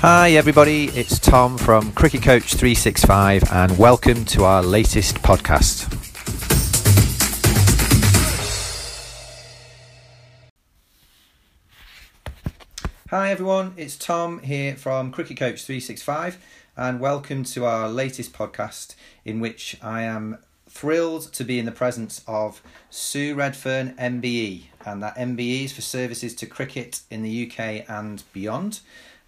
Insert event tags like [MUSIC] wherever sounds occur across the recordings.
Hi, everybody. It's Tom from Cricket Coach 365, and welcome to our latest podcast. Hi, everyone. It's Tom here from Cricket Coach 365, and welcome to our latest podcast in which I am thrilled to be in the presence of Sue Redfern MBE, and that MBE is for services to cricket in the UK and beyond.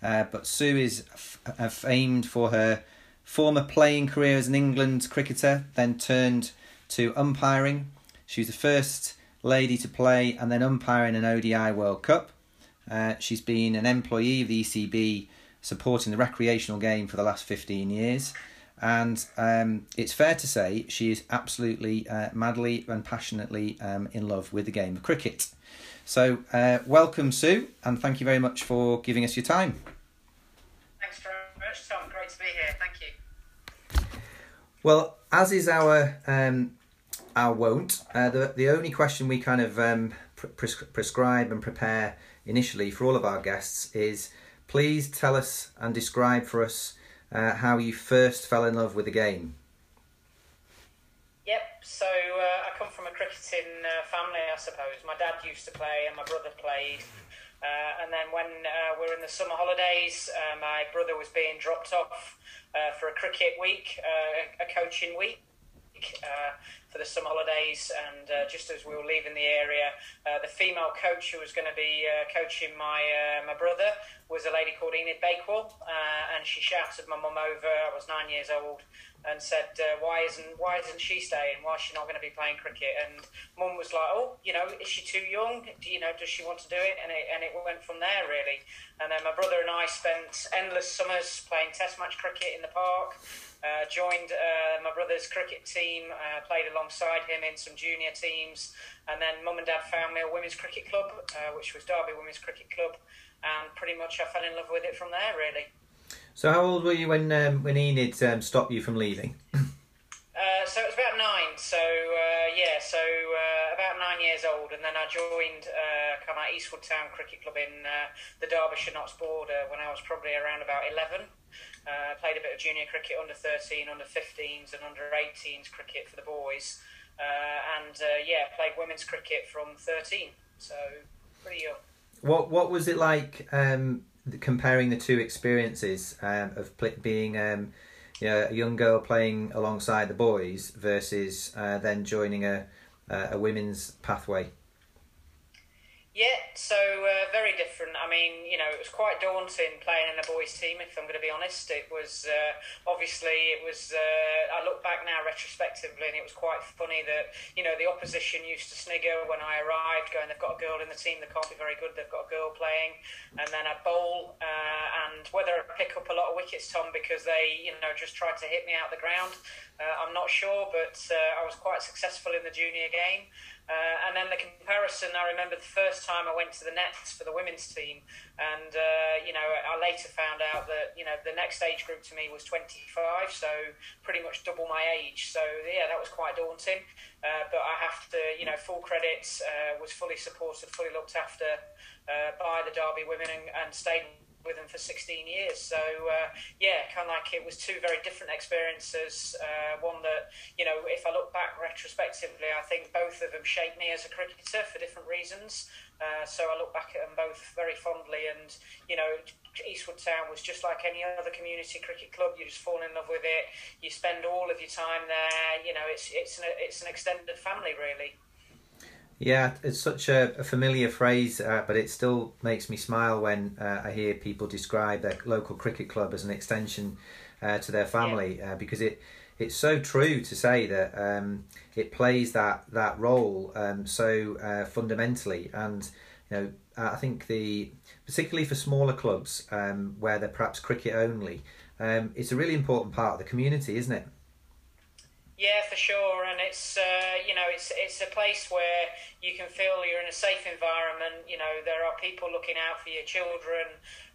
Uh, but Sue is f- uh, famed for her former playing career as an England cricketer, then turned to umpiring. She was the first lady to play and then umpire in an ODI World Cup. Uh, she's been an employee of the ECB supporting the recreational game for the last 15 years. And um, it's fair to say she is absolutely uh, madly and passionately um, in love with the game of cricket. So, uh, welcome, Sue, and thank you very much for giving us your time. Thanks very much, Tom. Great to be here. Thank you. Well, as is our um, our wont, uh, the the only question we kind of um, pres- prescribe and prepare initially for all of our guests is, please tell us and describe for us uh, how you first fell in love with the game. So uh, I come from a cricketing uh, family, I suppose. My dad used to play, and my brother played. Uh, and then when uh, we were in the summer holidays, uh, my brother was being dropped off uh, for a cricket week, uh, a coaching week. For the summer holidays, and uh, just as we were leaving the area, uh, the female coach who was going to be uh, coaching my uh, my brother was a lady called Enid Bakewell, uh, and she shouted my mum over. I was nine years old, and said, "Why isn't Why isn't she staying? Why is she not going to be playing cricket?" And mum was like, "Oh, you know, is she too young? Do you know, does she want to do it?" And it and it went from there really. And then my brother and I spent endless summers playing Test match cricket in the park. Joined my brother's cricket team, played alongside him in some junior teams, and then mum and dad found me a women's cricket club, uh, which was Derby Women's Cricket Club, and pretty much I fell in love with it from there, really. So, how old were you when um, when Enid um, stopped you from leaving? Uh, so it was about nine. So uh, yeah, so uh, about nine years old, and then I joined uh, kind of Eastwood Town Cricket Club in uh, the Derbyshire Notts border when I was probably around about eleven. Played a bit of junior cricket under 13, under 15s, and under 18s cricket for the boys. And yeah, played women's cricket from 13, so pretty young. What What was it like um, comparing the two experiences um, of pl- being um, know, a young girl playing alongside the boys versus uh, then joining a a women's pathway? Yeah, so uh, very different. I mean, you know, it was quite daunting playing in a boys' team. If I'm going to be honest, it was uh, obviously it was. Uh, I look back now retrospectively, and it was quite funny that you know the opposition used to snigger when I arrived, going, "They've got a girl in the team that can't be very good. They've got a girl playing," and then I bowl, uh, and whether I pick up a lot of wickets, Tom, because they you know just tried to hit me out the ground. Uh, I'm not sure, but uh, I was quite successful in the junior game. Uh, and then the comparison, I remember the first time I went to the nets for the women's team, and uh, you know I later found out that you know the next age group to me was 25, so pretty much double my age. So yeah, that was quite daunting. Uh, but I have to, you know, full credits uh, was fully supported, fully looked after uh, by the Derby women, and, and stayed with them for 16 years. So uh, yeah, kind of like it was two very different experiences. Uh, one that you know, if I look back retrospectively, I think both of them shaped me as a cricketer for different reasons. Uh, so I look back at them both very fondly, and you know, Eastwood Town was just like any other community cricket club. You just fall in love with it. You spend all of your time there. You know, it's it's an, it's an extended family really. Yeah, it's such a, a familiar phrase, uh, but it still makes me smile when uh, I hear people describe their local cricket club as an extension uh, to their family, yeah. Uh, because it it's so true to say that um, it plays that that role um, so uh, fundamentally, and you know I think the particularly for smaller clubs um, where they're perhaps cricket only, um, it's a really important part of the community, isn't it? Yeah, for sure, and it's uh, you know it's it's a place where you can feel you're in a safe environment. You know there are people looking out for your children,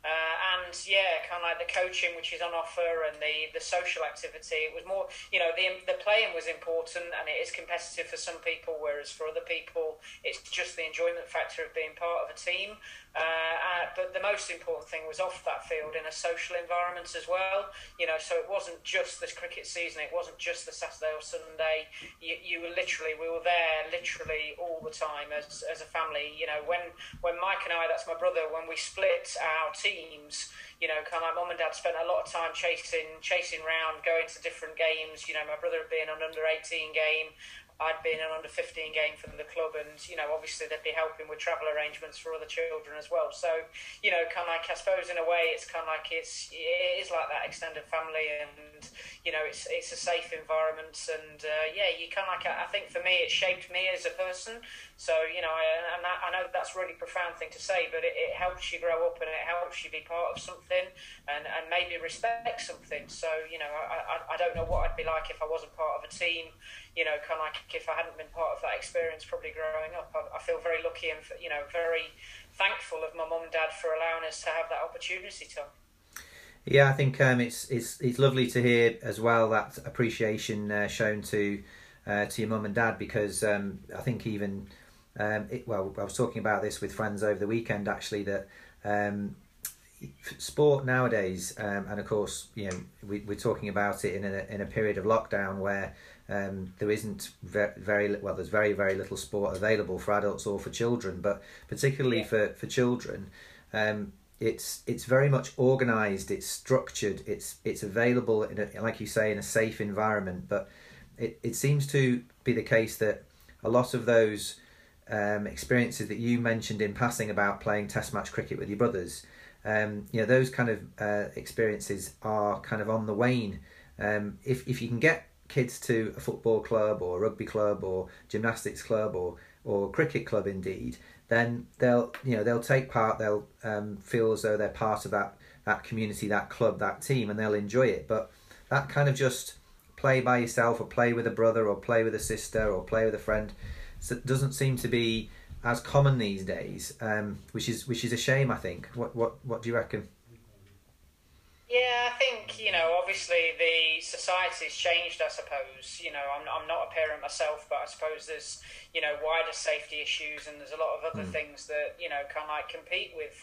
uh, and yeah, kind of like the coaching which is on offer and the, the social activity. It was more, you know, the the playing was important and it is competitive for some people, whereas for other people, it's just the enjoyment factor of being part of a team. Uh, uh, but the most important thing was off that field in a social environment as well. You know, so it wasn't just this cricket season. It wasn't just the Saturday or Sunday. You, you were literally, we were there literally all the time as, as a family. You know, when when Mike and I, that's my brother, when we split our teams, you know, kind of like mum and dad spent a lot of time chasing chasing around, going to different games. You know, my brother been on under 18 game. I'd been an under 15 game for the club, and you know, obviously they'd be helping with travel arrangements for other children as well. So, you know, kind of like I suppose in a way, it's kind of like it's it is like that extended family, and you know, it's it's a safe environment, and uh, yeah, you kind of like I think for me, it shaped me as a person. So, you know, I, and I, I know that's a really profound thing to say, but it, it helps you grow up and it helps you be part of something and, and maybe respect something. So, you know, I, I, I don't know what I'd be like if I wasn't part of a team you know, kind of like if I hadn't been part of that experience probably growing up, I, I feel very lucky and, you know, very thankful of my mum and dad for allowing us to have that opportunity, Tom. Yeah, I think um, it's it's it's lovely to hear as well that appreciation uh, shown to uh, to your mum and dad because um, I think even um, it, well I was talking about this with friends over the weekend actually that um, sport nowadays um, and of course you know we, we're talking about it in a in a period of lockdown where um, there isn't very, very well. There's very very little sport available for adults or for children, but particularly yeah. for for children, um, it's it's very much organised. It's structured. It's it's available in a, like you say in a safe environment. But it it seems to be the case that a lot of those um, experiences that you mentioned in passing about playing Test match cricket with your brothers, um, you know, those kind of uh, experiences are kind of on the wane. Um, if if you can get kids to a football club or a rugby club or gymnastics club or or cricket club indeed, then they'll you know they'll take part. They'll um, feel as though they're part of that that community, that club, that team, and they'll enjoy it. But that kind of just play by yourself or play with a brother or play with a sister or play with a friend so doesn't seem to be as common these days, um, which is which is a shame. I think. What what what do you reckon? Yeah, I think you know. Obviously, the society's changed. I suppose you know. I'm I'm not a parent myself, but I suppose there's you know wider safety issues, and there's a lot of other mm. things that you know kind of like compete with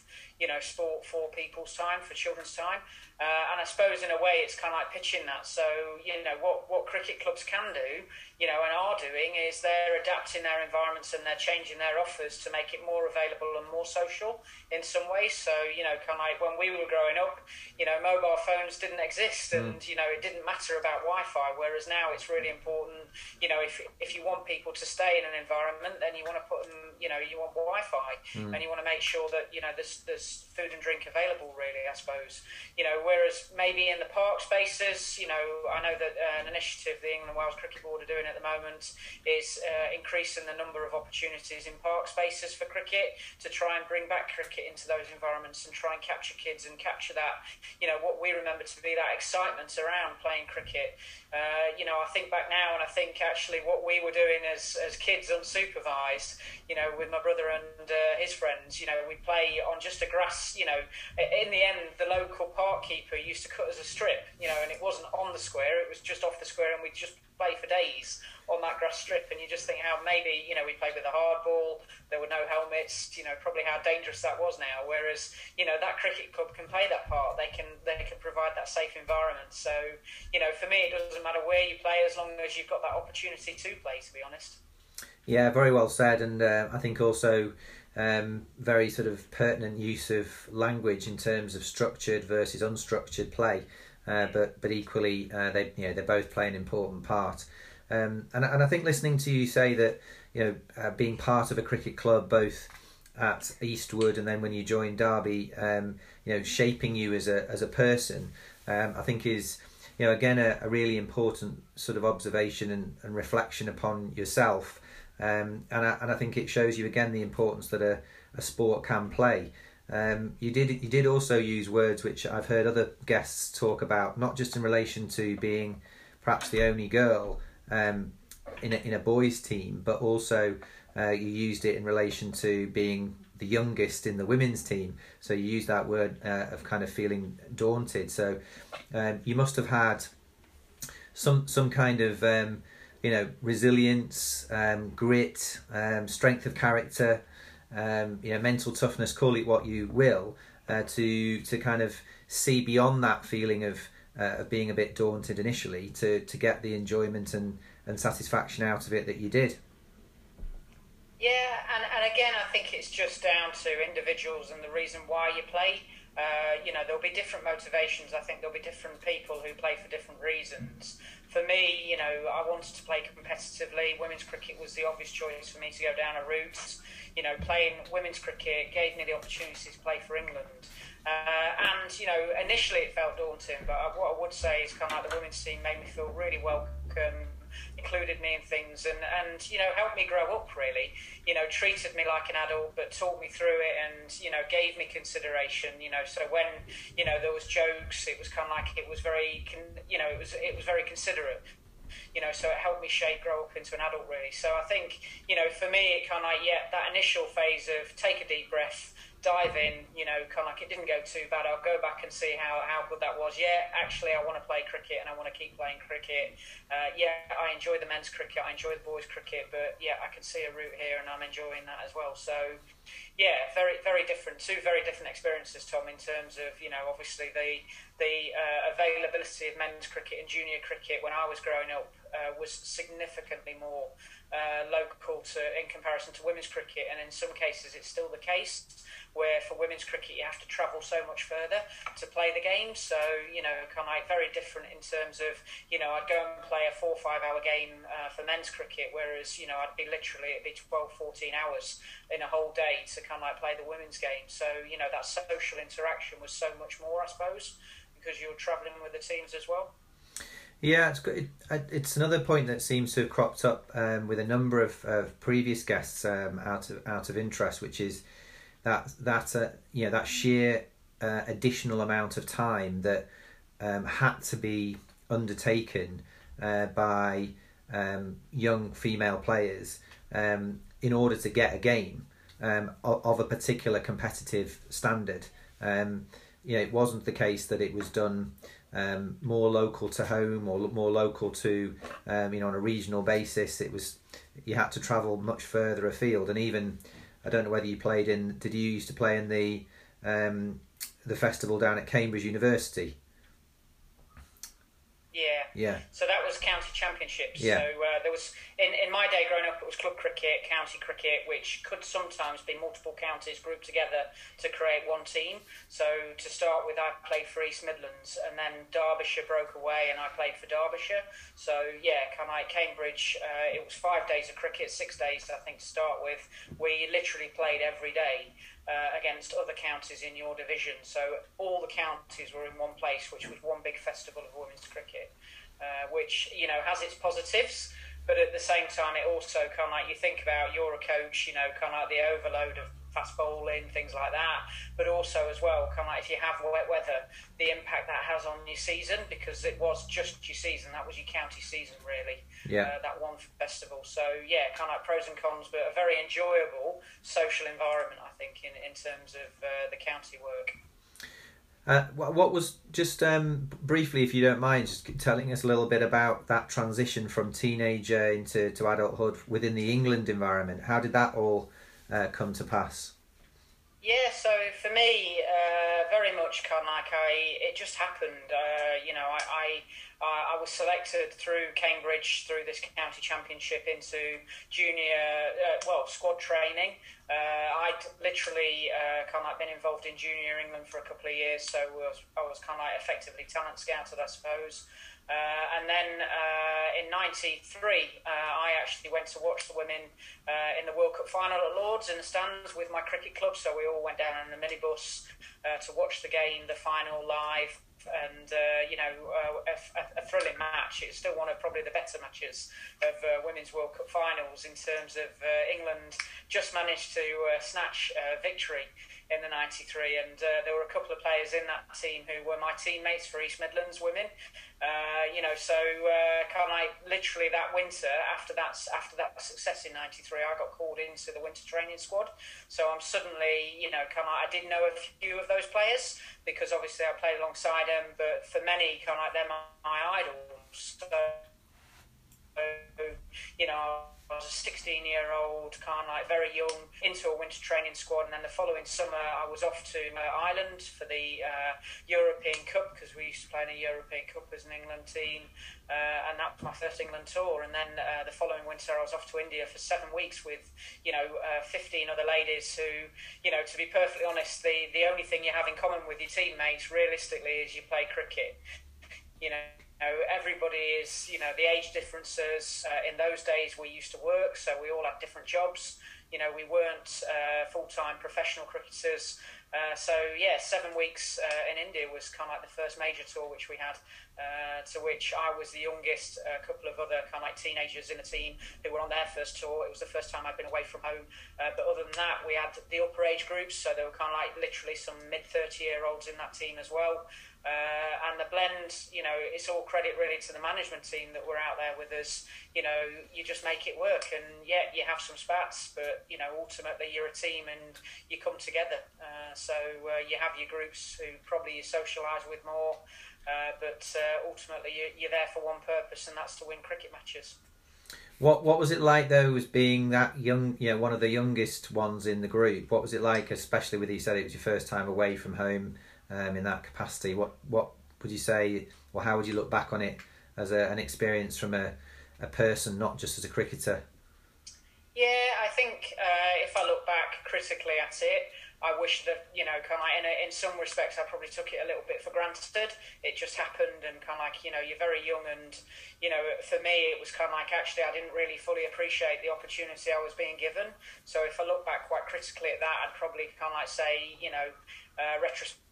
you know sport for people's time, for children's time. Uh, and I suppose in a way it's kind of like pitching that. So you know what what cricket clubs can do, you know, and are doing is they're adapting their environments and they're changing their offers to make it more available and more social in some ways. So you know, kind of like when we were growing up, you know, mobile phones didn't exist, and mm. you know, it didn't matter about Wi-Fi. Whereas now it's really important. You know, if if you want people to stay in an environment, then you want to put them. You know, you want Wi-Fi, mm. and you want to make sure that you know there's there's food and drink available. Really, I suppose. You know, whereas maybe in the park spaces, you know, I know that uh, an initiative the England and Wales Cricket Board are doing at the moment is uh, increasing the number of opportunities in park spaces for cricket to try and bring back cricket into those environments and try and capture kids and capture that you know what we remember to be that excitement around playing cricket. Uh, you know, I think back now, and I think actually what we were doing as as kids unsupervised, you know, with my brother and uh, his friends, you know, we'd play on just a. You know, in the end, the local park keeper used to cut us a strip, you know, and it wasn't on the square; it was just off the square, and we'd just play for days on that grass strip, and you just think how maybe you know we played with a hard ball, there were no helmets, you know probably how dangerous that was now. Whereas you know that cricket club can play that part, they can they can provide that safe environment. So you know for me it doesn't matter where you play as long as you've got that opportunity to play. To be honest. Yeah, very well said, and uh, I think also. Um, very sort of pertinent use of language in terms of structured versus unstructured play, uh, but but equally uh, they you know they both play an important part. Um, and and I think listening to you say that you know uh, being part of a cricket club both at Eastwood and then when you joined Derby, um, you know shaping you as a as a person, um, I think is you know again a, a really important sort of observation and, and reflection upon yourself. Um, and I, and I think it shows you again the importance that a, a sport can play. Um, you did you did also use words which I've heard other guests talk about, not just in relation to being perhaps the only girl um, in a, in a boys team, but also uh, you used it in relation to being the youngest in the women's team. So you used that word uh, of kind of feeling daunted. So um, you must have had some some kind of um, you know resilience, um, grit, um, strength of character, um, you know mental toughness. Call it what you will. Uh, to to kind of see beyond that feeling of uh, of being a bit daunted initially to to get the enjoyment and and satisfaction out of it that you did. Yeah, and, and again, I think it's just down to individuals and the reason why you play. Uh, you know, there'll be different motivations. I think there'll be different people who play for different reasons. For me, you know, I wanted to play competitively. Women's cricket was the obvious choice for me to go down a route. You know, playing women's cricket gave me the opportunity to play for England. Uh, and, you know, initially it felt daunting, but what I would say is kind of like the women's team made me feel really welcome included me in things and, and you know helped me grow up really. You know treated me like an adult but taught me through it and you know gave me consideration you know. So when you know there was jokes it was kind of like it was very you know it was it was very considerate you know, so it helped me shape, grow up into an adult, really. So I think, you know, for me, it kind of like, yeah, that initial phase of take a deep breath, dive in, you know, kind of like it didn't go too bad. I'll go back and see how, how good that was. Yeah, actually, I want to play cricket and I want to keep playing cricket. Uh, yeah, I enjoy the men's cricket, I enjoy the boys' cricket, but yeah, I can see a route here and I'm enjoying that as well. So, yeah, very very different. Two very different experiences, Tom, in terms of you know obviously the the uh, availability of men's cricket and junior cricket when I was growing up uh, was significantly more uh, local to in comparison to women's cricket, and in some cases it's still the case where for women's cricket you have to travel so much further to play the game. So you know, kind of very different in terms of you know I'd go and play a four or five hour game uh, for men's cricket, whereas you know I'd be literally it'd be 12, 14 hours in a whole day to kind of like play the women's game. So you know that social interaction was so much more, I suppose, because you're travelling with the teams as well. Yeah, it's good. It, it's another point that seems to have cropped up um, with a number of, of previous guests um, out of out of interest, which is that that uh, you know that sheer uh, additional amount of time that um, had to be undertaken uh, by um, young female players um, in order to get a game um, of, of, a particular competitive standard. Um, you know, it wasn't the case that it was done um, more local to home or more local to um, you know on a regional basis. It was you had to travel much further afield, and even I don't know whether you played in. Did you used to play in the um, the festival down at Cambridge University? Yeah. Yeah. So that was county championships. Yeah. So uh, there was in, in my day growing up, it was club cricket, county cricket, which could sometimes be multiple counties grouped together to create one team. So to start with, I played for East Midlands, and then Derbyshire broke away, and I played for Derbyshire. So yeah, kind of Cambridge. Uh, it was five days of cricket, six days I think to start with. We literally played every day uh, against other counties in your division. So all the counties were in one place, which was one big festival of women's cricket, uh, which you know has its positives, but at the same time it also kind of like you think about you're a coach, you know, kind of like the overload of fast bowling, things like that. But also as well, kind of like if you have wet weather, the impact that has on your season because it was just your season. That was your county season, really. Yeah. Uh, that one festival. So yeah, kind of like pros and cons, but a very enjoyable social environment, I think, in in terms of uh, the county work. Uh, what was just um, briefly, if you don't mind, just telling us a little bit about that transition from teenager into to adulthood within the England environment? How did that all uh, come to pass? Yeah, so for me, uh, very much kind of like I, it just happened. Uh, you know, I, I, I was selected through Cambridge through this county championship into junior, uh, well, squad training. Uh, I'd literally uh, kind of like been involved in junior England for a couple of years, so I was, I was kind of like effectively talent scouted, I suppose. Uh, and then uh, in '93, uh, I actually went to watch the women uh, in the World Cup final at Lords in the stands with my cricket club. So we all went down in the minibus uh, to watch the game, the final live. And uh, you know, a, a, thrilling match. It's still one of probably the better matches of women's World Cup finals in terms of England just managed to snatch victory in the 93 and uh, there were a couple of players in that team who were my teammates for East Midlands women. Uh, you know so uh, of like literally that winter after that after that success in 93 I got called into the winter training squad. So I'm suddenly you know kind of I did know a few of those players because obviously I played alongside them but for many kind of like they're my, my idols. So you know I was a 16 year old, kind of like very young, into a winter training squad. And then the following summer, I was off to uh, Ireland for the uh, European Cup because we used to play in a European Cup as an England team. Uh, and that was my first England tour. And then uh, the following winter, I was off to India for seven weeks with, you know, uh, 15 other ladies who, you know, to be perfectly honest, the, the only thing you have in common with your teammates realistically is you play cricket. You know, know, everybody is, you know, the age differences. Uh, in those days, we used to work, so we all had different jobs. You know, we weren't uh, full time professional cricketers. Uh, so, yeah, seven weeks uh, in India was kind of like the first major tour which we had, uh, to which I was the youngest, a couple of other kind of like teenagers in the team who were on their first tour. It was the first time I'd been away from home. Uh, but other than that, we had the upper age groups, so there were kind of like literally some mid 30 year olds in that team as well. Uh, and the blend, you know, it's all credit really to the management team that were out there with us. You know, you just make it work, and yet you have some spats, but you know, ultimately you're a team and you come together. Uh, so uh, you have your groups who probably you socialise with more, uh, but uh, ultimately you, you're there for one purpose, and that's to win cricket matches. What What was it like though, as being that young, you know, one of the youngest ones in the group? What was it like, especially with you said it was your first time away from home? Um, in that capacity. What what would you say, or how would you look back on it as a, an experience from a, a person, not just as a cricketer? Yeah, I think uh, if I look back critically at it, I wish that you know, kind of in, a, in some respects, I probably took it a little bit for granted. It just happened, and kind of like you know, you're very young, and you know, for me, it was kind of like actually I didn't really fully appreciate the opportunity I was being given. So if I look back quite critically at that, I'd probably kind of like say, you know, uh, retrospect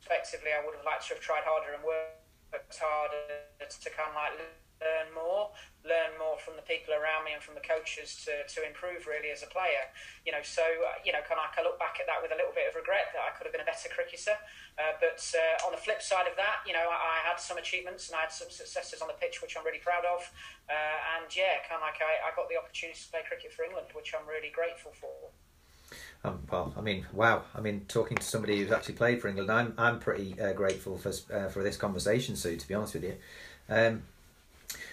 Effectively, I would have liked to have tried harder and worked harder to kind of like learn more, learn more from the people around me and from the coaches to, to improve really as a player. You know, so uh, you know, like I look back at that with a little bit of regret that I could have been a better cricketer. Uh, but uh, on the flip side of that, you know, I, I, had some achievements and I had some successes on the pitch which I'm really proud of. Uh, and yeah, kind of like I, I got the opportunity to play cricket for England, which I'm really grateful for. Um, well, I mean, wow. I mean, talking to somebody who's actually played for England, I'm I'm pretty uh, grateful for uh, for this conversation, Sue. To be honest with you, um,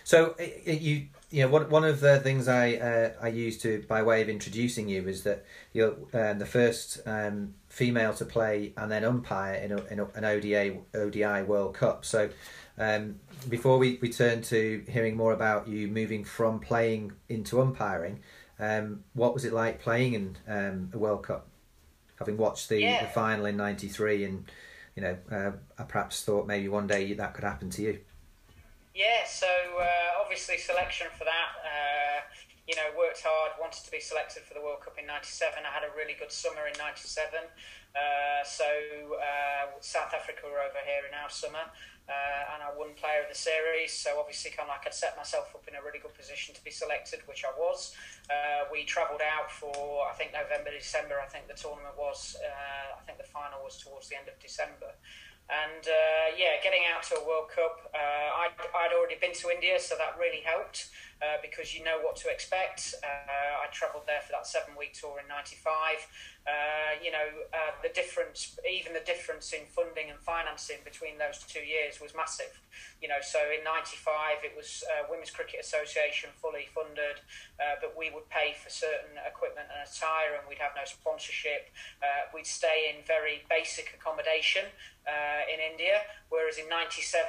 so it, it, you you know one one of the things I uh, I used to by way of introducing you is that you're um, the first um, female to play and then umpire in, a, in a, an ODA ODI World Cup. So um, before we, we turn to hearing more about you moving from playing into umpiring, um, what was it like playing in um, a World Cup? Having watched the, yeah. the final in '93, and you know, uh, I perhaps thought maybe one day that could happen to you. Yeah, so uh, obviously selection for that. Uh, you know, worked hard, wanted to be selected for the World Cup in '97. I had a really good summer in '97. Uh, so uh, South Africa were over here in our summer uh, and I won Player of the Series. So obviously, kind of like I'd set myself up in a really good position to be selected, which I was. Uh, we travelled out for I think November, December. I think the tournament was. Uh, I think the final was towards the end of December. And uh, yeah, getting out to a World Cup, I'd, I'd already been to India, so that really helped uh, because you know what to expect. Uh, I travelled there for that seven week tour in '95. Uh, you know, uh, the difference, even the difference in funding and financing between those two years was massive. You know, so in '95 it was uh, Women's Cricket Association fully funded, but we would pay for certain equipment and attire, and we'd have no sponsorship. We'd stay in very basic accommodation in India, whereas in '97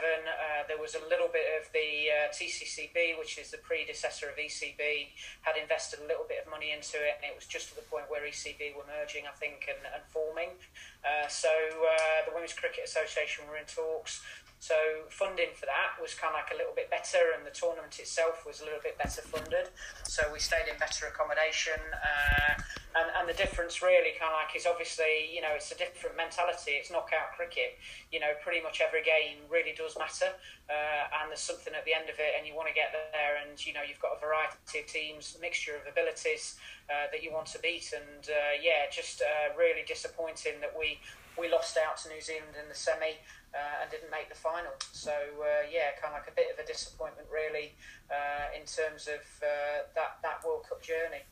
there was a little bit of the TCCB, which is the predecessor of ECB, had invested a little bit of money into it, and it was just to the point where ECB were merging, I think, and, and forming. Uh, so uh, the Women's Cricket Association were in talks. So funding for that was kind of like a little bit better, and the tournament itself was a little bit better funded. So we stayed in better accommodation, uh, and, and the difference really kind of like is obviously you know it's a different mentality. It's knockout cricket. You know, pretty much every game really does matter, uh, and there's something at the end of it, and you want to get there, and you know you've got a variety of teams, mixture of abilities uh, that you want to beat, and uh, yeah, just uh, really disappointing that we we lost out to New Zealand in the semi. Uh, and didn't make the final. So uh, yeah, kind of like a bit of a disappointment, really, uh, in terms of that that World Cup journey.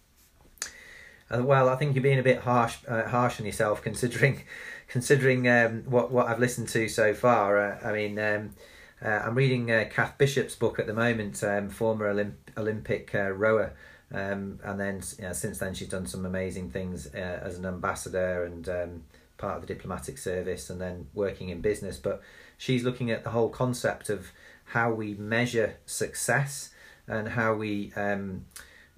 Uh, well, I think you're being a bit harsh, uh, harsh on yourself, [LAUGHS] considering, considering um, what what I've listened to so far. Uh, I mean, um, uh, I'm reading uh, Cath Bishop's book at the moment, um, former Olymp- Olympic uh, rower, um, and then you know, since then she's done some amazing things as an ambassador and um, part of the diplomatic service, and then working in business. But she's looking at the whole concept of how we measure success and how we um,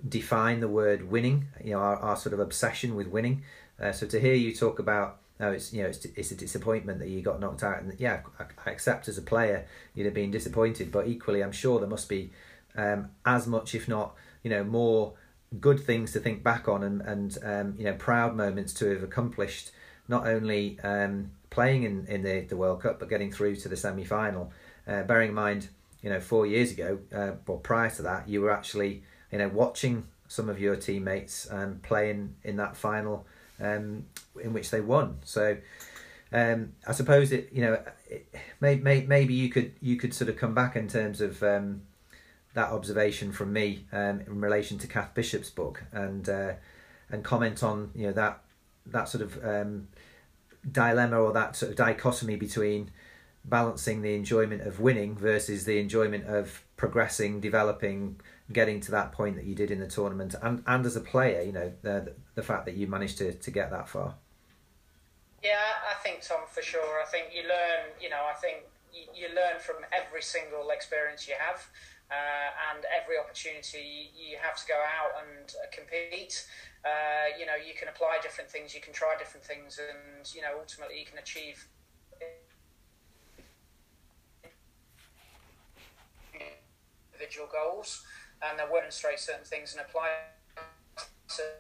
define the word winning, you know, our, our sort of obsession with winning. Uh, so to hear you talk about, oh, it's you know, it's, it's a disappointment that you got knocked out, and yeah, I, accept as a player you'd have been disappointed, but equally, I'm sure there must be um, as much, if not, you know, more good things to think back on, and and um, you know, proud moments to have accomplished, not only um, playing in in the the World Cup, but getting through to the semi final. Uh, bearing in mind, you know, four years ago, uh, well, prior to that, you were actually you know, watching some of your teammates um, playing in that final um, in which they won. So um, I suppose it, you know, it, may, may, maybe you could you could sort of come back in terms of um, that observation from me um, in relation to Cath Bishop's book and uh, and comment on you know that that sort of um, dilemma or that sort of dichotomy between balancing the enjoyment of winning versus the enjoyment of progressing, developing, getting to that point that you did in the tournament and, and as a player, you know, the, the fact that you managed to, to get that far? Yeah, I think, Tom, for sure. I think you learn, you know, I think you, you learn from every single experience you have. Uh, and every opportunity you have to go out and uh, compete. Uh, you know, you can apply different things, you can try different things, and you know, ultimately, you can achieve individual goals. And they'll demonstrate certain things and apply certain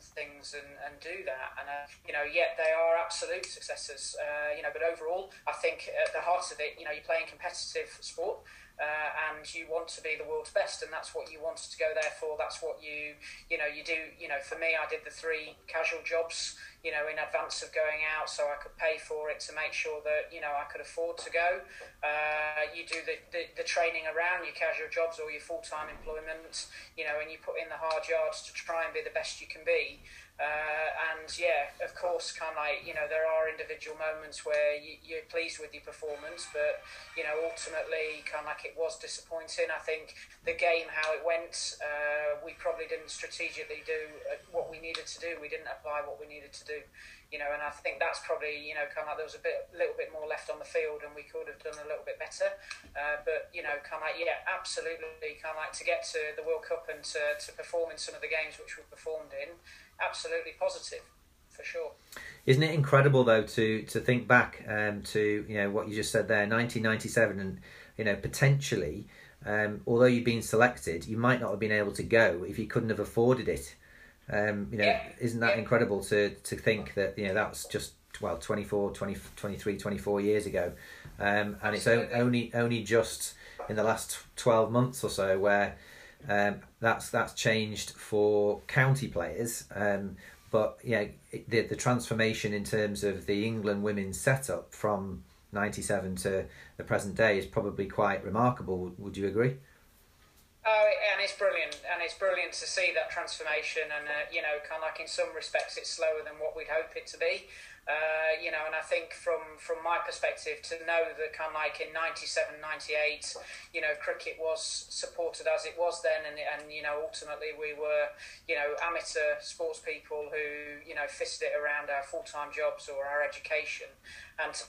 things and, and do that. And, uh, you know, yet they are absolute successes, uh, you know, but overall, I think at the heart of it, you know, you're playing competitive sport uh, and you want to be the world's best, and that's what you wanted to go there for. That's what you, you know, you do. You know, for me, I did the three casual jobs, you know, in advance of going out, so I could pay for it to make sure that you know I could afford to go. Uh, you do the, the, the training around your casual jobs or your full time employment, you know, and you put in the hard yards to try and be the best you can be. Uh, and yeah, of course, kind of like you know, there are individual moments where you, are pleased with your performance, but you know, ultimately, kind of like it was disappointing. I think the game, how it went, uh, we probably didn't strategically do uh, what we needed to do. We didn't apply what we needed to do, you know, and I think that's probably you know, kind of there was a bit, little bit more left on the field, and we could have done a little bit better. Uh, but you know, kind of like yeah, absolutely, kind of like to get to the World Cup and to, to perform in some of the games which we performed in absolutely positive for sure. Isn't it incredible though to to think back um, to you know what you just said there, 1997, and you know potentially, um, although you've been selected, you might not have been able to go if you couldn't have afforded it. Um, you know, yeah. isn't that incredible to to think that you know that was just well 24, 20, 23, 24 years ago, um, and it's only only just in the last twelve months or so where um, that's that's changed for county players, um, but yeah, the the transformation in terms of the England women's setup from '97 to the present day is probably quite remarkable. Would you agree? Oh, and it's brilliant, and it's brilliant to see that transformation. And uh, you know, kind of like in some respects, it's slower than what we'd hope it to be. Uh, you know, and I think from from my perspective, to know that kind of like in 97, 98, you know, cricket was supported as it was then, and and you know, ultimately we were, you know, amateur sports people who you know fisted it around our full time jobs or our education, and to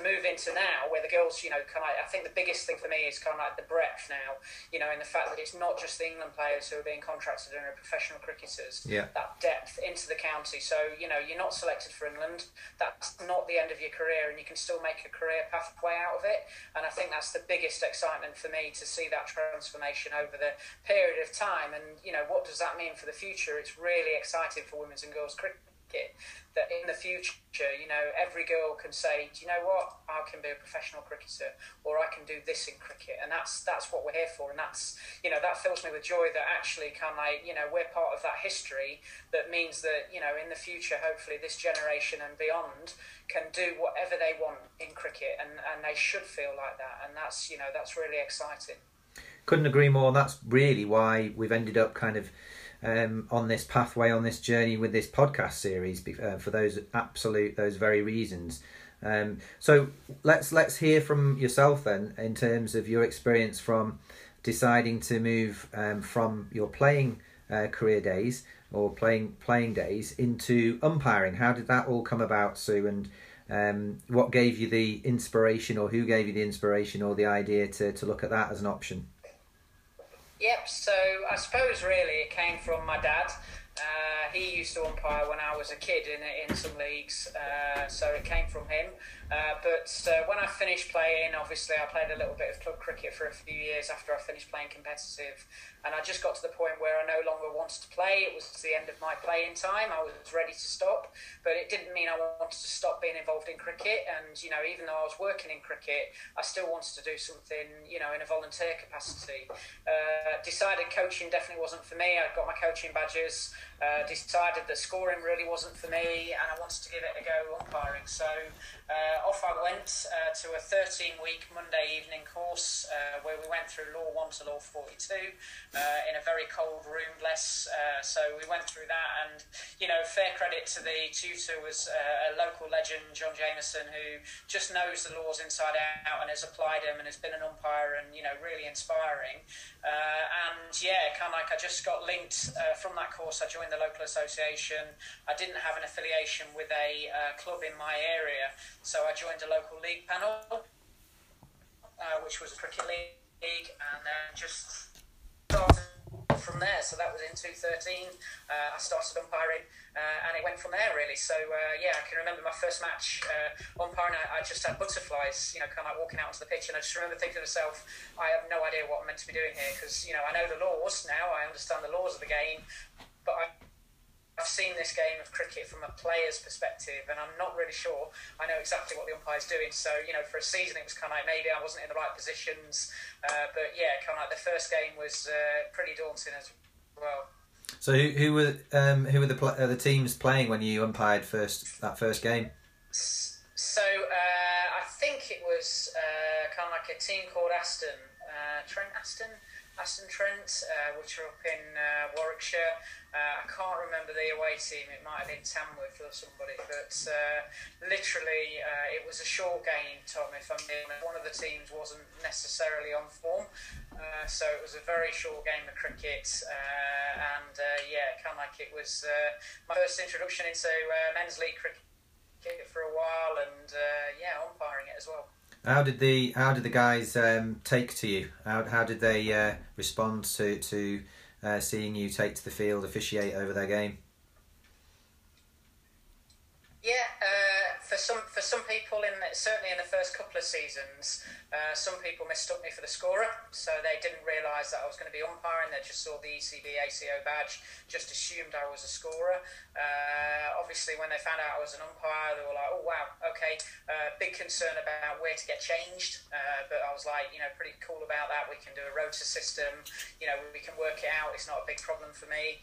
move into now where the girls, you know, kind of, I think the biggest thing for me is kind of like the breadth now, you know, in the fact that it's not just the England players who are being contracted and are professional cricketers. Yeah. That depth into the county. So, you know, you're not selected for England. That's not the end of your career and you can still make a career pathway out of it. And I think that's the biggest excitement for me to see that transformation over the period of time. And, you know, what does that mean for the future? It's really exciting for women's and girls cricket that in the future, you know, every girl can say, do you know what, I can be a professional cricketer, or I can do this in cricket, and that's that's what we're here for, and that's you know that fills me with joy that actually can like you know we're part of that history that means that you know in the future, hopefully this generation and beyond can do whatever they want in cricket, and and they should feel like that, and that's you know that's really exciting. Couldn't agree more. That's really why we've ended up kind of um, on this pathway, on this journey with this podcast series uh, for those absolute, those very reasons. Um, so let's let's hear from yourself then in terms of your experience from deciding to move um, from your playing uh, career days or playing playing days into umpiring. How did that all come about, Sue? And um, what gave you the inspiration, or who gave you the inspiration or the idea to to look at that as an option? Yep, so I suppose really it came from my dad. Uh, he used to umpire when I was a kid in in some leagues, uh, so it came from him. Uh, but uh, when I finished playing, obviously I played a little bit of club cricket for a few years after I finished playing competitive, and I just got to the point where I no longer wanted to play. It was the end of my playing time. I was ready to stop, but it didn't mean I wanted to stop being involved in cricket. And you know, even though I was working in cricket, I still wanted to do something, you know, in a volunteer capacity. Uh, decided coaching definitely wasn't for me. I got my coaching badges. Uh, decided that scoring really wasn't for me, and I wanted to give it a go umpiring. So uh, off I went uh, to a 13 week Monday evening course uh, where we went through Law 1 to Law 42 uh, in a very cold room, bless. Uh, so we went through that, and you know, fair credit to the tutor was uh, a local legend, John Jameson, who just knows the laws inside out and has applied them and has been an umpire and you know, really inspiring. and yeah, kind of like I just got linked from that course. I joined the local association. I didn't have an affiliation with a club in my area. So I joined a local league panel, uh, which was a cricket league, and then just started from there. So that was in 2013. Uh, I started umpiring, uh, and it went from there really. So uh, yeah, I can remember my first match uh, umpiring. I, I, just had butterflies, you know, kind of like walking out onto the pitch, and I just remember thinking to myself, I have no idea what I'm meant to be doing here because you know I know the laws now. I understand the laws of the game, but I I've seen this game of cricket from a player's perspective, and I'm not really sure I know exactly what the umpire's doing. So, you know, for a season, it was kind of like maybe I wasn't in the right positions. Uh, but yeah, kind of like the first game was uh, pretty daunting as well. So, who, who were um, who were the uh, the teams playing when you umpired first that first game? So, uh, I think it was uh, kind of like a team called Aston, uh, Trent Aston. Aston Trent, uh, which are up in uh, Warwickshire. Uh, I can't remember the away team. It might have been Tamworth or somebody, but uh, literally uh, it was a short game. Tom, if I'm being one of the teams wasn't necessarily on form, uh, so it was a very short game of cricket. and yeah, kind of like it was my first introduction into men's league cricket for a while, and yeah, umpiring it as well. How did the how did the guys um, take to you? How how did they uh, respond to to uh, seeing you take to the field, officiate over their game? Yeah, uh, for some for some people, in certainly in the first couple of seasons, uh, some people mistook me for the scorer, so they didn't realise that I was going to be umpiring. They just saw the ECB ACO badge, just assumed I was a scorer. Uh, obviously, when they found out I was an umpire, they were like, "Oh wow, okay." Uh, big concern about where to get changed, uh, but I was like, you know, pretty cool about that. We can do a rota system. You know, we can work it out. It's not a big problem for me.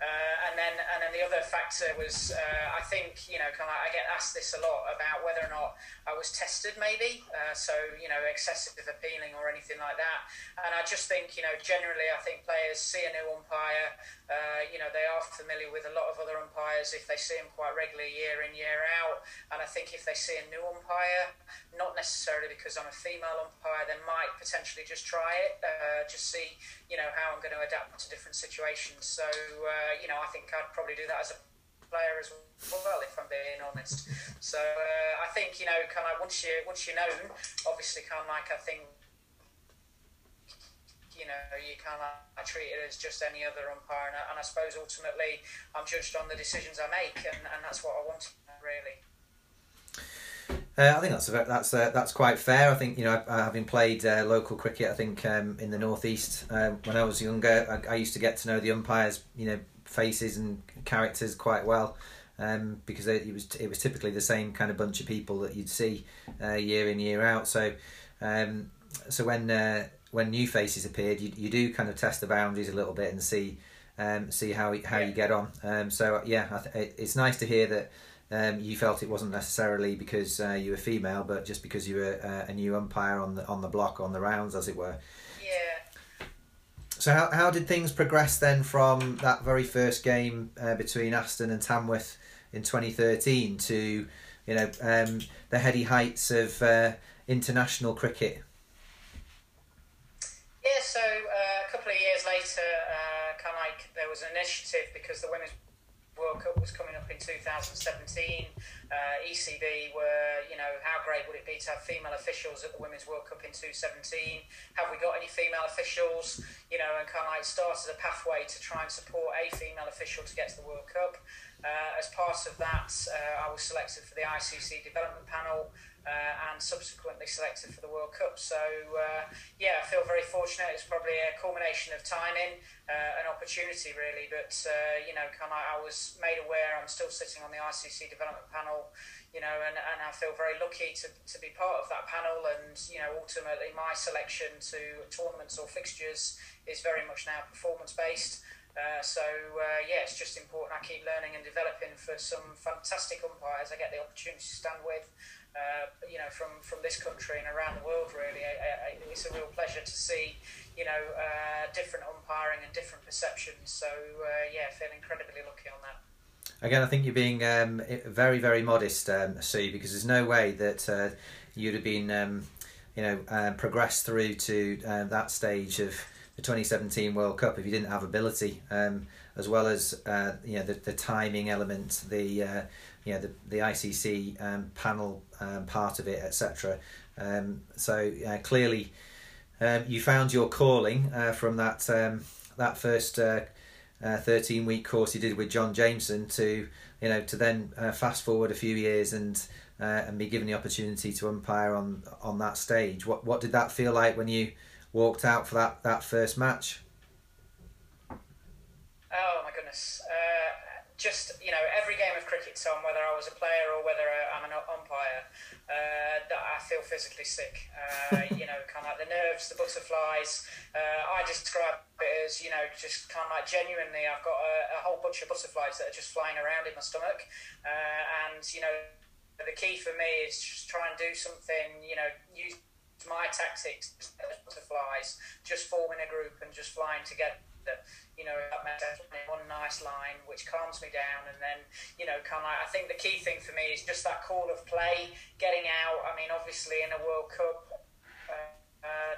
Uh, and then, and then the other factor was, uh, I think, you know, kind of, I get asked this a lot about whether or not I was tested, maybe, uh, so you know, excessive appealing or anything like that. And I just think, you know, generally, I think players see a new umpire, uh, you know, they are familiar with a lot of other umpires if they see them quite regularly, year in, year out. And I think if they see a new umpire, not necessarily because I'm a female umpire, they might potentially just try it, uh, just see, you know, how I'm going to adapt to different situations. So you know, I think I'd probably do that as a player as well, if I'm being honest. so uh, I think you know, kind of once you once you know, obviously, kind of like I think you know, you kind of treat it as just any other umpire, and I, and I suppose ultimately I'm judged on the decisions I make, and, and that's what I want really. Uh, I think that's that's uh, that's quite fair. I think you know, having played uh, local cricket, I think um, in the northeast uh, when I was younger, I, I, used to get to know the umpires, you know, faces and characters quite well, um, because it, was it was typically the same kind of bunch of people that you'd see uh, year in year out. So, um, so when uh, when new faces appeared, you you do kind of test the boundaries a little bit and see um, see how how yeah. you get on. Um, so yeah, th- it's nice to hear that um, you felt it wasn't necessarily because uh, you were female, but just because you were uh, a new umpire on the on the block on the rounds, as it were. Yeah. So how how did things progress then from that very first game uh, between Aston and Tamworth in 2013 to you know um, the heady heights of uh, international cricket? Yeah, so uh, a couple of years later, kind of like there was an initiative because the women's World Cup was coming up in 2017. Uh, ECB were, you know, how great would it be to have female officials at the Women's World Cup in 2017? Have we got any female officials? You know, and kind of like started a pathway to try and support a female official to get to the World Cup. Uh, as part of that, uh, I was selected for the ICC development panel uh, and subsequently selected for the World Cup. So uh, yeah, I feel very fortunate. It's probably a culmination of timing, uh, an opportunity really. But uh, you know, kind of, I was made aware. I'm still sitting on the ICC development panel. You know, and, and I feel very lucky to, to be part of that panel. And you know, ultimately, my selection to tournaments or fixtures is very much now performance based. Uh, so uh, yeah, it's just important I keep learning and developing for some fantastic umpires I get the opportunity to stand with uh, you know, from, from this country and around the world, really. I, I, it's a real pleasure to see, you know, uh, different umpiring and different perceptions. So, uh, yeah, feel incredibly lucky on that. Again, I think you're being um, very, very modest, um, Sue, because there's no way that uh, you'd have been, um, you know, uh, progressed through to uh, that stage of the 2017 World Cup if you didn't have ability, um, as well as you know the, the timing element, the you know the the ICC um, panel um, part of it, etc. Um, so uh, clearly, um, you found your calling uh, from that um, that first uh, uh, thirteen week course you did with John Jameson to you know to then uh, fast forward a few years and uh, and be given the opportunity to umpire on on that stage. What what did that feel like when you walked out for that that first match? Oh my goodness. Uh, just you know every game of cricket, Tom, whether I was a player or whether I'm an umpire, uh, that I feel physically sick. Uh, [LAUGHS] you know, kind of like the nerves, the butterflies. Uh, I describe it as you know just kind of like genuinely, I've got a, a, whole bunch of butterflies that are just flying around in my stomach, uh, and you know the key for me is just try and do something. You know, use my tactics, butterflies, just forming a group and just flying together you know, one nice line which calms me down, and then you know, kind of. I think the key thing for me is just that call of play, getting out. I mean, obviously in a World Cup.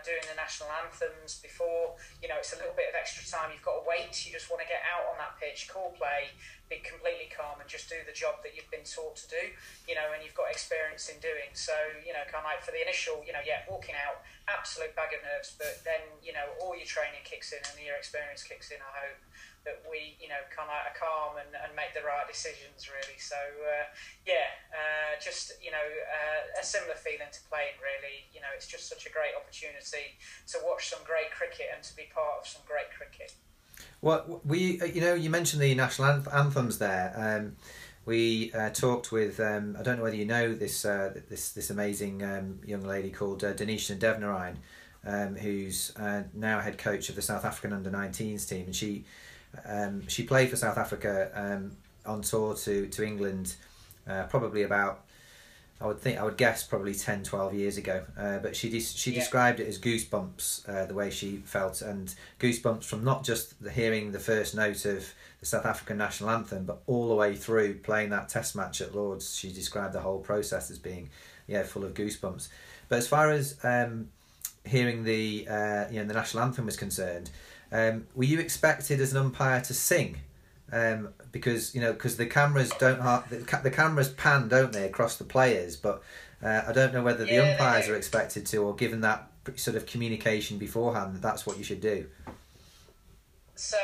Doing the national anthems before. You know, it's a little bit of extra time. You've got to wait. You just want to get out on that pitch, call play, be completely calm, and just do the job that you've been taught to do. You know, and you've got experience in doing. So, you know, kind of like for the initial, you know, yeah, walking out, absolute bag of nerves. But then, you know, all your training kicks in and your experience kicks in. I hope that we, you know, come out of calm and, and make the right decisions, really. So, uh, yeah, uh, just, you know, uh, a similar feeling to playing, really. You know, it's just such a great opportunity to watch some great cricket and to be part of some great cricket. Well, we, uh, you know, you mentioned the national anthems there. Um, we uh, talked with um, I don't know whether you know this uh, this this amazing um, young lady called uh, Dinesha Devnarain, um, who's uh, now head coach of the South African under 19s team, and she um, she played for South Africa um, on tour to to England, uh, probably about I would think I would guess probably 10, 12 years ago. Uh, but she de- she yeah. described it as goosebumps uh, the way she felt and goosebumps from not just the hearing the first note of the South African national anthem, but all the way through playing that Test match at Lords. She described the whole process as being yeah full of goosebumps. But as far as um, hearing the uh, you know the national anthem was concerned, um, were you expected as an umpire to sing? Um, because you know because the cameras don't have the, ca- the cameras pan don't they across the players? But uh, I don't know whether the Yeah, umpires are expected to or given that sort of communication beforehand that that's what you should do. So,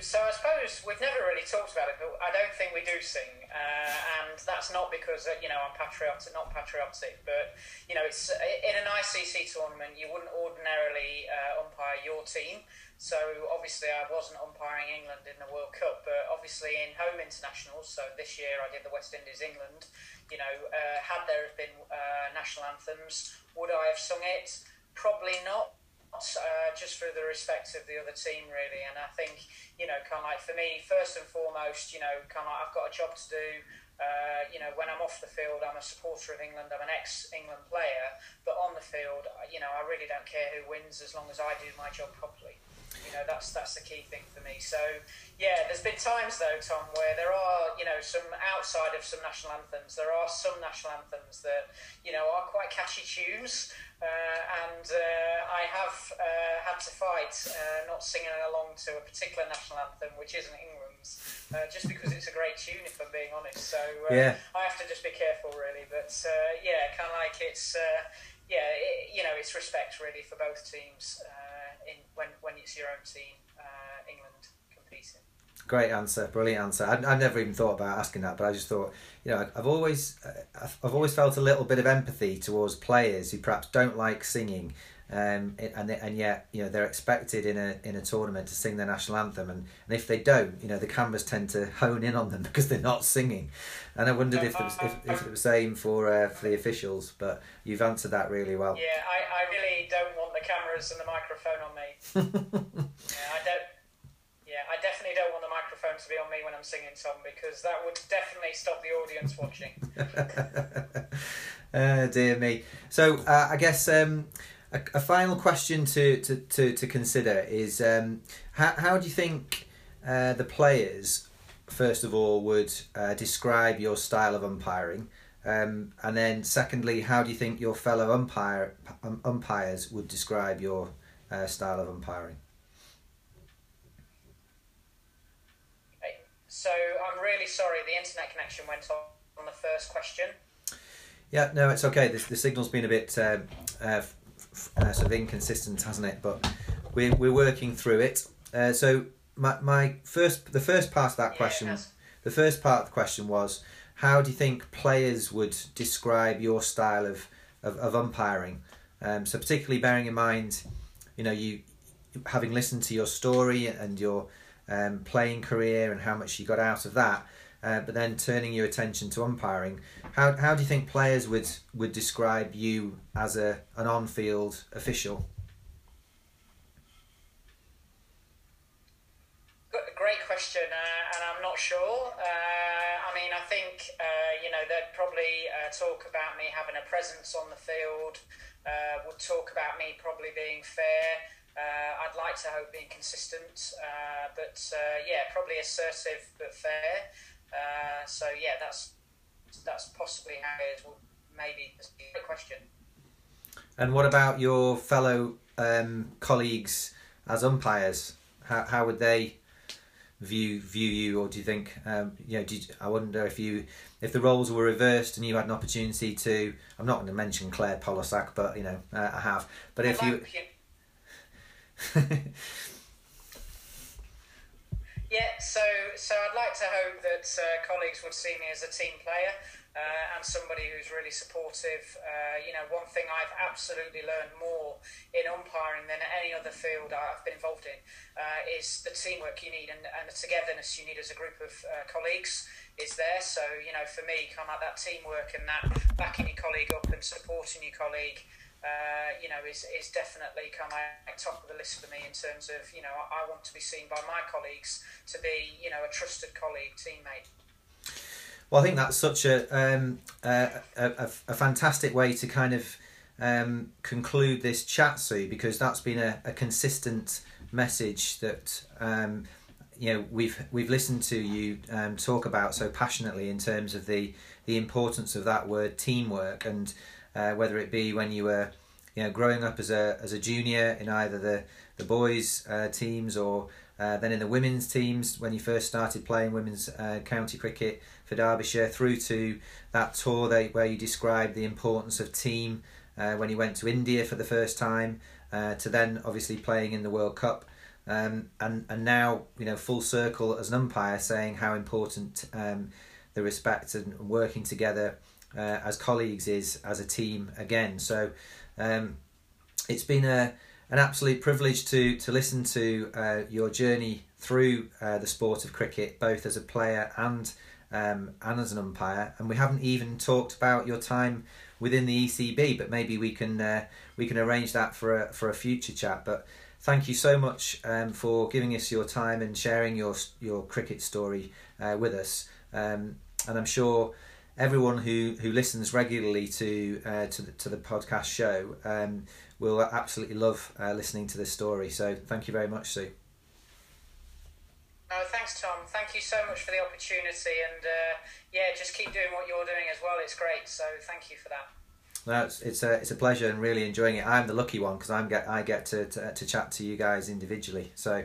so I suppose we've never really talked about it, but I don't think we do sing, uh, and that's not because uh, you know I'm patriotic, not patriotic, but you know it's in an ICC tournament you wouldn't ordinarily uh, umpire your team. So obviously I wasn't umpiring England in the World Cup, but obviously in home internationals. So this year I did the West Indies England. You know, uh, had there been uh, national anthems, would I have sung it? Probably not uh, just for the respect of the other team, really. And I think, you know, kind of like for me, first and foremost, you know, kind of like I've got a job to do. Uh, you know, when I'm off the field, I'm a supporter of England. I'm an ex-England player, but on the field, you know, I really don't care who wins as long as I do my job properly. You know, that's that's the key thing for me. So, yeah, there's been times though, Tom, where there are, you know, some outside of some national anthems. There are some national anthems that, you know, are quite catchy tunes. Uh, and uh, I have uh, had to fight uh, not singing along to a particular national anthem, which isn't England's, uh, just because it's a great tune, if I'm being honest. So uh, Yeah. I have to just be careful, really. But uh, yeah, kind of like it's, uh, yeah, it, you know, it's respect really for both teams uh, in when it's your own team, uh, England competing. Great answer, brilliant answer. I I never even thought about asking that, but I just thought, you know, I've always uh, I've I've always felt a little bit of empathy towards players who perhaps don't like singing, um, and and yet you know they're expected in a in a tournament to sing their national anthem, and, and if they don't, you know, the cameras tend to hone in on them [LAUGHS] because they're not singing, and I wondered if it was if, if it was the same for uh, for the officials, but you've answered that really well. Yeah, I, I really don't want the cameras and the microphone on me. [LAUGHS] Yeah, I don't. Yeah, I definitely don't want the microphone to be on me when I'm singing, Tom, because that would definitely stop the audience watching. [LAUGHS] uh, dear me. So uh, I guess um, a, a final question to, to, to, to consider is um, how, how do you think uh, the players, first of all, would uh, describe your style of umpiring? Um, and then, secondly, how do you think your fellow umpire um, umpires would describe your uh, style of umpiring? So I'm really sorry, the internet connection went off on the first question. Yeah, no, it's okay. The, the signal's been a bit uh, f- uh, sort of inconsistent, hasn't it? But we're we're working through it. Uh, so my my first the first part of that Yeah, question, the first part of the question was, how do you think players would describe your style of of, of umpiring? Um, so particularly bearing in mind, you know, you having listened to your story and your um, playing career and how much you got out of that, uh, but then turning your attention to umpiring. How, how do you think players would, would describe you as a an on field official? Great question, uh, and I'm not sure. Uh, I mean, I think uh, you know they'd probably uh, talk about me having a presence on the field. Uh, would talk about me probably being fair. Uh, I'd like to hope being consistent, uh, but uh, yeah, probably assertive but fair. Uh, so yeah, that's that's possibly how it would maybe. a question. And what about your fellow um, colleagues as umpires? How, how would they view view you, or do you think um, you know? You, I wonder if you if the roles were reversed and you had an opportunity to. I'm not going to mention Claire Polosak, but you know uh, I have. But if I'd you like [LAUGHS] Yeah, so so I'd like to hope that uh, colleagues would see me as a team player uh, and somebody who's really supportive. Uh, you know, one thing I've absolutely learned more in umpiring than any other field I've been involved in uh, is the teamwork you need and, and the togetherness you need as a group of uh, colleagues is there. So you know, for me, kind of like that teamwork and that backing your colleague up and supporting your colleague uh, you know, is, is definitely come out top of the list for me in terms of, you know, I, want to be seen by my colleagues to be, you know, a trusted colleague, teammate. Well, I think that's such a um, a, a, a fantastic way to kind of um, conclude this chat, Sue, because that's been a, a consistent message that um, you know we've we've listened to you um, talk about so passionately in terms of the the importance of that word teamwork and uh, whether it be when you were you know growing up as a as a junior in either the the boys uh, teams or uh, then in the women's teams when you first started playing women's uh, county cricket for Derbyshire, through to that tour they, where you described the importance of team uh, when you went to India for the first time, uh, to then obviously playing in the World Cup. Um, and and now you know full circle as an umpire saying how important um, the respect and working together uh, as colleagues is as a team again. So um, it's been a an absolute privilege to to listen to uh, your journey through uh, the sport of cricket, both as a player and um, and as an umpire. And we haven't even talked about your time within the ECB, but maybe we can uh, we can arrange that for a for a future chat. But thank you so much um, for giving us your time and sharing your your cricket story uh, with us. Um, and I'm sure everyone who, who listens regularly to uh, to the to the podcast show um, will absolutely love uh, listening to this story. So thank you very much, Sue. Thanks, Tom. Thank you so much for the opportunity, and uh, yeah, just keep doing what you're doing as well. It's great. So thank you for that. No, it's, it's a it's a pleasure and really enjoying it. I'm the lucky one because I'm get I get to, to, to chat to you guys individually. So,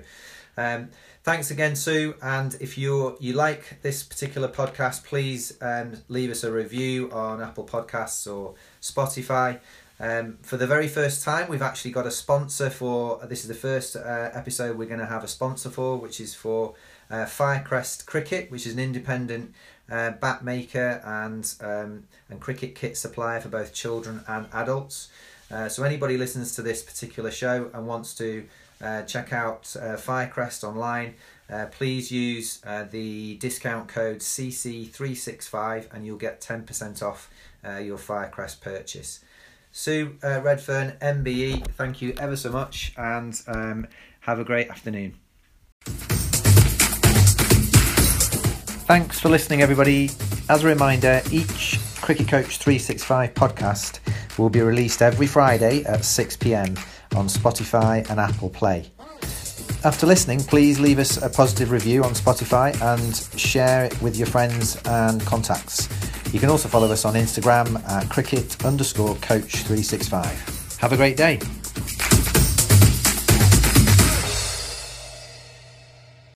um, thanks again, Sue. And if you you like this particular podcast, please um, leave us a review on Apple Podcasts or Spotify. Um, for the very first time, we've actually got a sponsor for this is the first uh, episode we're going to have a sponsor for, which is for uh, Firecrest Cricket, which is an independent uh, bat maker and um, and cricket kit supplier for both children and adults. Uh, so anybody listens to this particular show and wants to uh, check out uh, Firecrest online, uh, please use uh, the discount code CC365 and you'll get 10% off your Firecrest purchase. Sue Redfern, MBE, thank you ever so much and um, have a great afternoon. Thanks for listening, everybody. As a reminder, each Cricket Coach 365 podcast will be released every Friday at 6 pm on Spotify and Apple Play. After listening, please leave us a positive review on Spotify and share it with your friends and contacts. You can also follow us on Instagram at cricket underscore coach365. Have a great day.